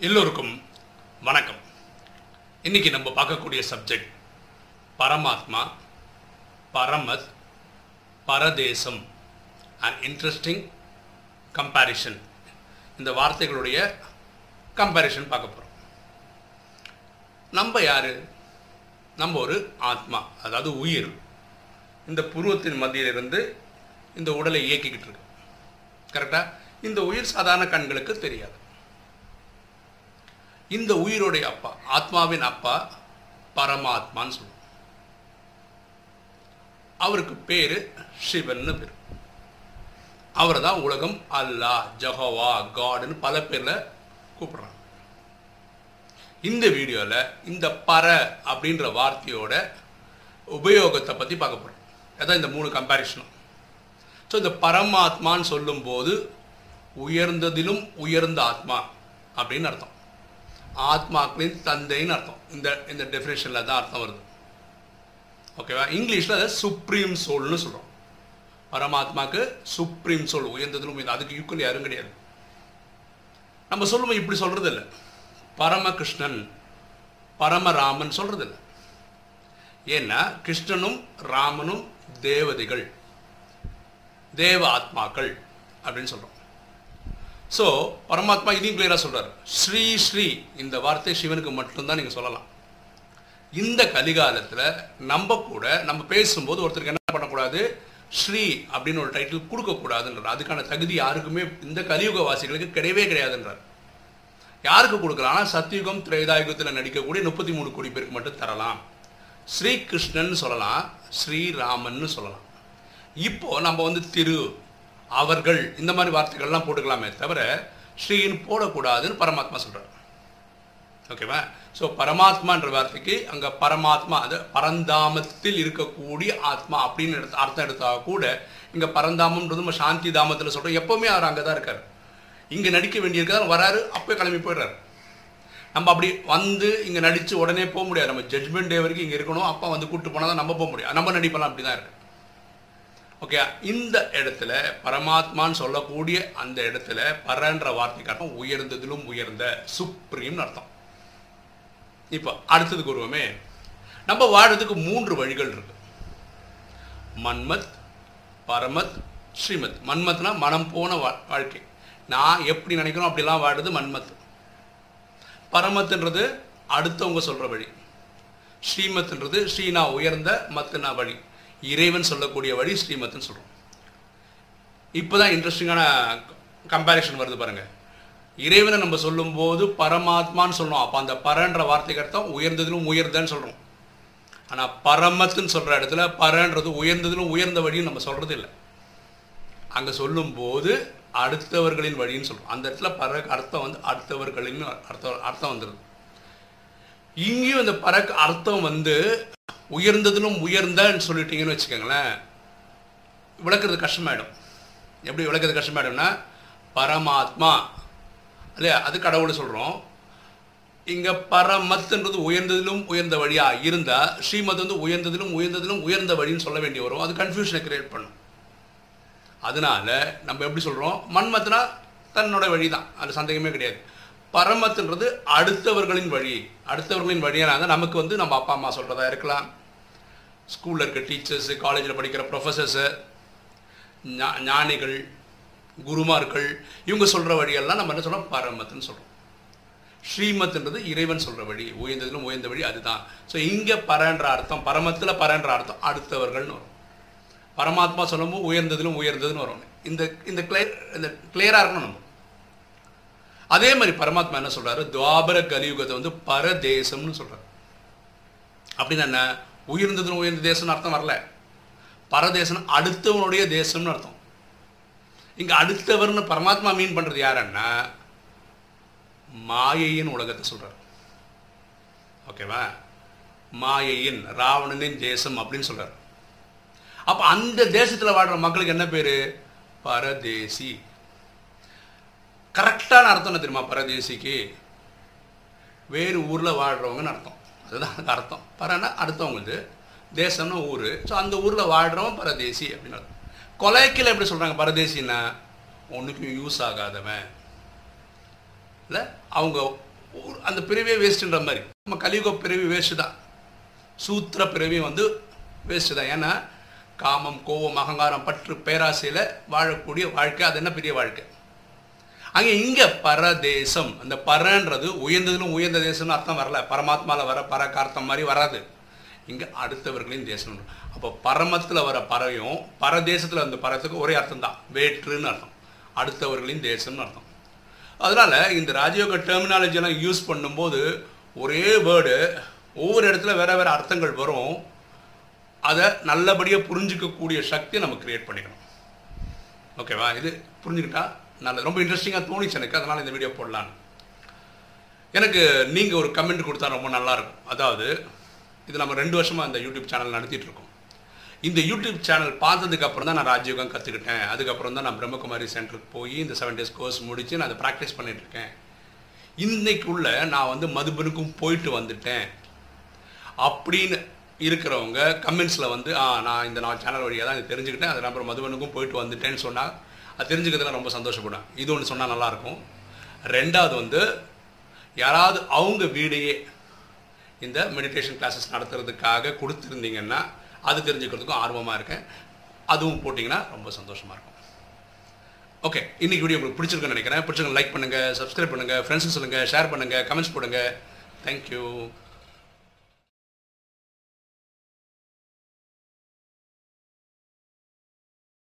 எல்லோருக்கும் வணக்கம். இன்னைக்கு நம்ம பார்க்கக்கூடிய சப்ஜெக்ட் பரமாத்மா பரமத் பரதேசம். அண்ட் இன்ட்ரெஸ்டிங் கம்பேரிஷன் இந்த வார்த்தைகளுடைய கம்பேரிஷன் பார்க்க போகிறோம் நம்ம யார்? நம்ம ஒரு ஆத்மா அதாவது உயிர். இந்த புருவத்தின் மத்தியிலிருந்து இந்த உடலை இயக்கிக்கிட்டு இருக்கு. கரெக்டாக இந்த உயிர் சாதாரண கண்களுக்கு தெரியாது. இந்த உயிரோடைய அப்பா ஆத்மாவின் அப்பா பரமாத்மான்னு சொல்லுவோம். அவருக்கு பேரு சிவன்னு பேர். அவர் தான் உலகம் அல்லாஹ் ஜஹவா காடுன்னு பல பேரில் கூப்பிடுறாங்க. இந்த வீடியோவில் இந்த பர அப்படின்ற வார்த்தையோட உபயோகத்தை பற்றி பார்க்க போகிறோம் அதான் இந்த மூணு கம்பேரிஷனும் ஸோ இந்த பரமாத்மான்னு சொல்லும்போது உயர்ந்ததிலும் உயர்ந்த ஆத்மா அப்படின்னு அர்த்தம். ஆத்மாக்களின் தந்தைன்னு அர்த்தம். இந்த இந்த டெஃபினேஷனில் தான் அர்த்தம் வருது. ஓகேவா இங்கிலீஷில் அதை சுப்ரீம் சோல்னு சொல்கிறோம் பரமாத்மாக்கு சுப்ரீம் சோல் உயர்ந்ததிலும் உயர்ந்த அதுக்கு ஈக்குவல் யாரும் கிடையாது. நம்ம சொல்லுவோம் இப்படி சொல்கிறது இல்லை பரமகிருஷ்ணன் பரமராமன் சொல்கிறது இல்லை ஏன்னா கிருஷ்ணனும் ராமனும் தேவதைகள் தேவ ஆத்மாக்கள் அப்படின்னு சொல்கிறோம் ஸோ பரமாத்மா இதையும் கிளியராக சொல்கிறார் ஸ்ரீ ஸ்ரீ இந்த வார்த்தை சிவனுக்கு மட்டும்தான் நீங்கள் சொல்லலாம். இந்த கலிகாலத்தில் நம்ம கூட நம்ம பேசும்போது ஒருத்தருக்கு என்ன பண்ணக்கூடாது? ஸ்ரீ அப்படின்னு ஒரு டைட்டில் கொடுக்கக்கூடாதுன்றார். அதுக்கான தகுதி யாருக்குமே இந்த கலியுக வாசிகளுக்கு கிடையவே கிடையாதுன்றார். யாருக்கு கொடுக்கலாம்னா சத்தியுகம் திரேதாயுகத்தில் நடிக்கக்கூடிய முப்பத்தி மூணு கோடி பேருக்கு மட்டும் தரலாம். ஸ்ரீ கிருஷ்ணன் சொல்லலாம். ஸ்ரீராமன்னு சொல்லலாம். இப்போ நம்ம வந்து திரு அவர்கள் இந்த மாதிரி வார்த்தைகள்லாம் போட்டுக்கலாமே தவிர ஸ்ரீன்னு போடக்கூடாதுன்னு பரமாத்மா சொல்கிறார் ஓகேவா? ஸோ பரமாத்மான்ற வார்த்தைக்கு அங்கே பரமாத்மா அது பரந்தாமத்தில் இருக்கக்கூடிய ஆத்மா அப்படின்னு எடுத்து அர்த்தம் எடுத்தால் கூட இங்கே பரந்தாமன்றது நம்ம சாந்தி தாமத்தில் சொல்கிறோம் எப்போவுமே அவர் அங்கே தான் இருக்கார். இங்கே நடிக்க வேண்டியிருக்காரு வராரு அப்போ கிளம்பி போயிடுறாரு. நம்ம அப்படி வந்து இங்கே நடித்து உடனே போக முடியாது. நம்ம ஜட்மெண்ட் டே வரைக்கும் இங்கே இருக்கணும். அப்போ வந்து கூப்பிட்டு போனால் தான் நம்ம போக முடியும். நம்ம நடிப்பெல்லாம் அப்படி தான் இருக்கு. ஓகே இந்த இடத்துல பரமாத்மான்னு சொல்லக்கூடிய அந்த இடத்துல பரன்ற வார்த்தைக்கு அர்த்தம் உயர்ந்ததிலும் உயர்ந்த சுப்ரீம்னு அர்த்தம். இப்போ அடுத்ததுக்கு உருவமே நம்ம வாழறதுக்கு மூன்று வழிகள் இருக்கு. மன்மத் பரமத் ஸ்ரீமத். மன்மத்னா மனம் போன வா வாழ்க்கை. நான் எப்படி நினைக்கிறோம் அப்படிலாம் வாடுறது மன்மத். பரமத்துன்றது அடுத்தவங்க சொல்கிற வழி. ஸ்ரீமத்ன்றது ஸ்ரீனா உயர்ந்த மத்துனா வழி. இறைவன் சொல்லக்கூடிய வழி ஸ்ரீமத்னு சொல்கிறோம் இப்போ தான் இன்ட்ரெஸ்டிங்கான கம்பேரிஷன் வருது பாருங்கள் இறைவனை நம்ம சொல்லும்போது பரமாத்மான்னு சொல்கிறோம் அப்போ அந்த பரன்ற வார்த்தைக்கு அர்த்தம் உயர்ந்ததிலும் உயர்ந்தன்னு சொல்கிறோம் ஆனால் பரமத்துன்னு சொல்கிற இடத்துல பரன்றது உயர்ந்ததிலும் உயர்ந்த வழின்னு நம்ம சொல்கிறது இல்லை. அங்கே சொல்லும்போது அடுத்தவர்களின் வழின்னு சொல்கிறோம் அந்த இடத்துல பர அர்த்தம் வந்து அடுத்தவர்களின் அர்த்தம் அர்த்தம் வந்துடுது இங்கேயும் இந்த பறக்கு அர்த்தம் வந்து உயர்ந்ததிலும் உயர்ந்தன்னு சொல்லிட்டீங்கன்னு வச்சுக்கோங்களேன் விளக்குறது கஷ்டமாயிடும். எப்படி விளக்குறது கஷ்டமாயிடும்னா பரமாத்மா இல்லையா? அது கடவுள் சொல்கிறோம் இங்கே பரமத்துன்றது உயர்ந்ததிலும் உயர்ந்த வழியாக இருந்தால் ஸ்ரீமத் வந்து உயர்ந்ததிலும் உயர்ந்ததிலும் உயர்ந்த வழின்னு சொல்ல வேண்டி வரும். அது கன்ஃபியூஷனை கிரியேட் பண்ணும். அதனால நம்ம எப்படி சொல்கிறோம் மண்மத்துனா தன்னோட வழி தான் அது சந்தேகமே கிடையாது. பரமத்துன்றது அடுத்தவர்களின் வழி. அடுத்தவர்களின் வழியாக நமக்கு வந்து நம்ம அப்பா அம்மா சொல்கிறதா இருக்கலாம். ஸ்கூலில் இருக்க டீச்சர்ஸு காலேஜில் படிக்கிற ப்ரொஃபஸர்ஸு ஞா ஞானிகள் குருமார்கள் இவங்க சொல்கிற வழியெல்லாம் நம்ம என்ன சொல்கிறோம் பரமத்துன்னு சொல்கிறோம் ஸ்ரீமத்ன்றது இறைவன் சொல்கிற வழி. உயர்ந்ததிலும் உயர்ந்த வழி அதுதான். ஸோ இங்கே பரன்ற அர்த்தம் பரமத்தில் பரன்ற அர்த்தம். அடுத்தவர்கள்னு வரும். பரமாத்மா சொல்லும்போது உயர்ந்ததிலும் உயர்ந்ததுன்னு வரும். இந்த இந்த கிளியர் இந்த கிளியராக இருக்கணும் நம்ம. அதே மாதிரி பரமாத்மா என்ன சொல்றாரு? துவாபர கலியுகத்தை வந்து பரதேசம்னு சொல்றாரு. அப்படின்னு என்ன? உயர்ந்ததுன்னு உயர்ந்த தேசம்னு அர்த்தம் வரல. பரதேசம் அடுத்தவனுடைய தேசம்னு அர்த்தம். இங்கே அடுத்தவர்னு பரமாத்மா மீன் பண்ணுறது யாருன்னா மாயையின் உலகத்தை சொல்றாரு. ஓகேவா மாயையின் ராவணனின் தேசம் அப்படின்னு சொல்றாரு. அப்போ அந்த தேசத்தில் வாழ்கிற மக்களுக்கு என்ன பேர்? பரதேசி. கரெக்டான அர்த்தம் என்ன தெரியுமா? பரதேசிக்கு வேறு ஊரில் வாழ்கிறவங்கன்னு அர்த்தம். அதுதான் அதுக்கு அர்த்தம். பரனா அடுத்தவங்களுக்கு தேசம்னா ஊர். ஸோ அந்த ஊரில் வாழ்கிறவன் பரதேசி அப்படின்னு அர்த்தம். கொலைக்கில் எப்படி சொல்கிறாங்க பரதேசின்னா ஒன்றுக்கும் யூஸ் ஆகாதவன். இல்லை அவங்க அந்த பிறவியே வேஸ்ட்டுன்ற மாதிரி. நம்ம கலியுக பிறவி வேஸ்ட்டு தான். சூத்திர பிறவி வந்து வேஸ்ட்டு தான். ஏன்னா காமம் கோபம் அகங்காரம் பற்று பேராசையில் வாழக்கூடிய வாழ்க்கை. அது என்ன பெரிய வாழ்க்கை? அங்கே இங்கே பரதேசம். அந்த பரன்றது உயர்ந்ததிலும் உயர்ந்த தேசம்னு அர்த்தம் வரல. பரமாத்மாவில் வர பரகார்த்தம் மாதிரி வராது. இங்கே அடுத்தவர்களின் தேசம் அப்போ பரமத்தில் வர பறவையும் பரதேசத்தில் வந்த பறத்துக்கு ஒரே அர்த்தம் தான். வேற்றுன்னு அர்த்தம். அடுத்தவர்களின் தேசம்னு அர்த்தம். அதனால் இந்த ராஜயோக டெர்மினாலஜிலாம் யூஸ் பண்ணும்போது ஒரே வேர்டு ஒவ்வொரு இடத்துல வேறு வேறு அர்த்தங்கள் வரும். அதை நல்லபடியாக புரிஞ்சிக்கக்கூடிய சக்தியை நம்ம கிரியேட் பண்ணிக்கணும். ஓகேவா இது புரிஞ்சுக்கிட்டா? நல்ல ரொம்ப இன்ட்ரெஸ்டிங்காக தோணிச்சு எனக்கு. அதனால் இந்த வீடியோ போடலான்னு. எனக்கு நீங்கள் ஒரு கமெண்ட் கொடுத்தா ரொம்ப நல்லாயிருக்கும். அதாவது இது நம்ம ரெண்டு வருஷமாக இந்த யூடியூப் சேனல் நடத்திட்டு இருக்கோம் இந்த யூடியூப் சேனல் பார்த்ததுக்கு அப்புறம் தான் நான் ராஜயோகம் கற்றுக்கிட்டேன் அதுக்கப்புறம் தான் நான் பிரம்மகுமாரி சென்டருக்கு போய் இந்த செவன் டேஸ் கோர்ஸ் முடித்து நான் அதை ப்ராக்டிஸ் பண்ணிட்டு இருக்கேன் இன்னைக்குள்ள நான் வந்து மதுபனுக்கும் போயிட்டு வந்துட்டேன். அப்படின்னு இருக்கிறவங்க கமெண்ட்ஸில் வந்து ஆ நான் இந்த நான் சேனல் வழியாக தான் இதை தெரிஞ்சுக்கிட்டேன். அது அப்புறம் மதுபனுக்கும் போயிட்டு வந்துட்டேன்னு சொன்னால் அது தெரிஞ்சுக்கிறதுல ரொம்ப சந்தோஷப்படுவேன். இது ஒன்று சொன்னால் நல்லாயிருக்கும். ரெண்டாவது வந்து யாராவது அவங்க வீடையே இந்த மெடிடேஷன் கிளாஸஸ் நடத்துறதுக்காக கொடுத்துருந்தீங்கன்னா அது தெரிஞ்சுக்கிறதுக்கும் ஆர்வமாக இருக்கேன். அதுவும் போட்டிங்கன்னா ரொம்ப சந்தோஷமாக இருக்கும். ஓகே இன்றைக்கி வீடியோ உங்களுக்கு பிடிச்சிருக்குன்னு நினைக்கிறேன். பிடிச்சிருக்க லைக் பண்ணுங்கள் சப்ஸ்கிரைப் பண்ணுங்கள் ஃப்ரெண்ட்ஸுக்கு சொல்லுங்கள் ஷேர் பண்ணுங்கள் கமெண்ட்ஸ் போடுங்க. தேங்க்யூ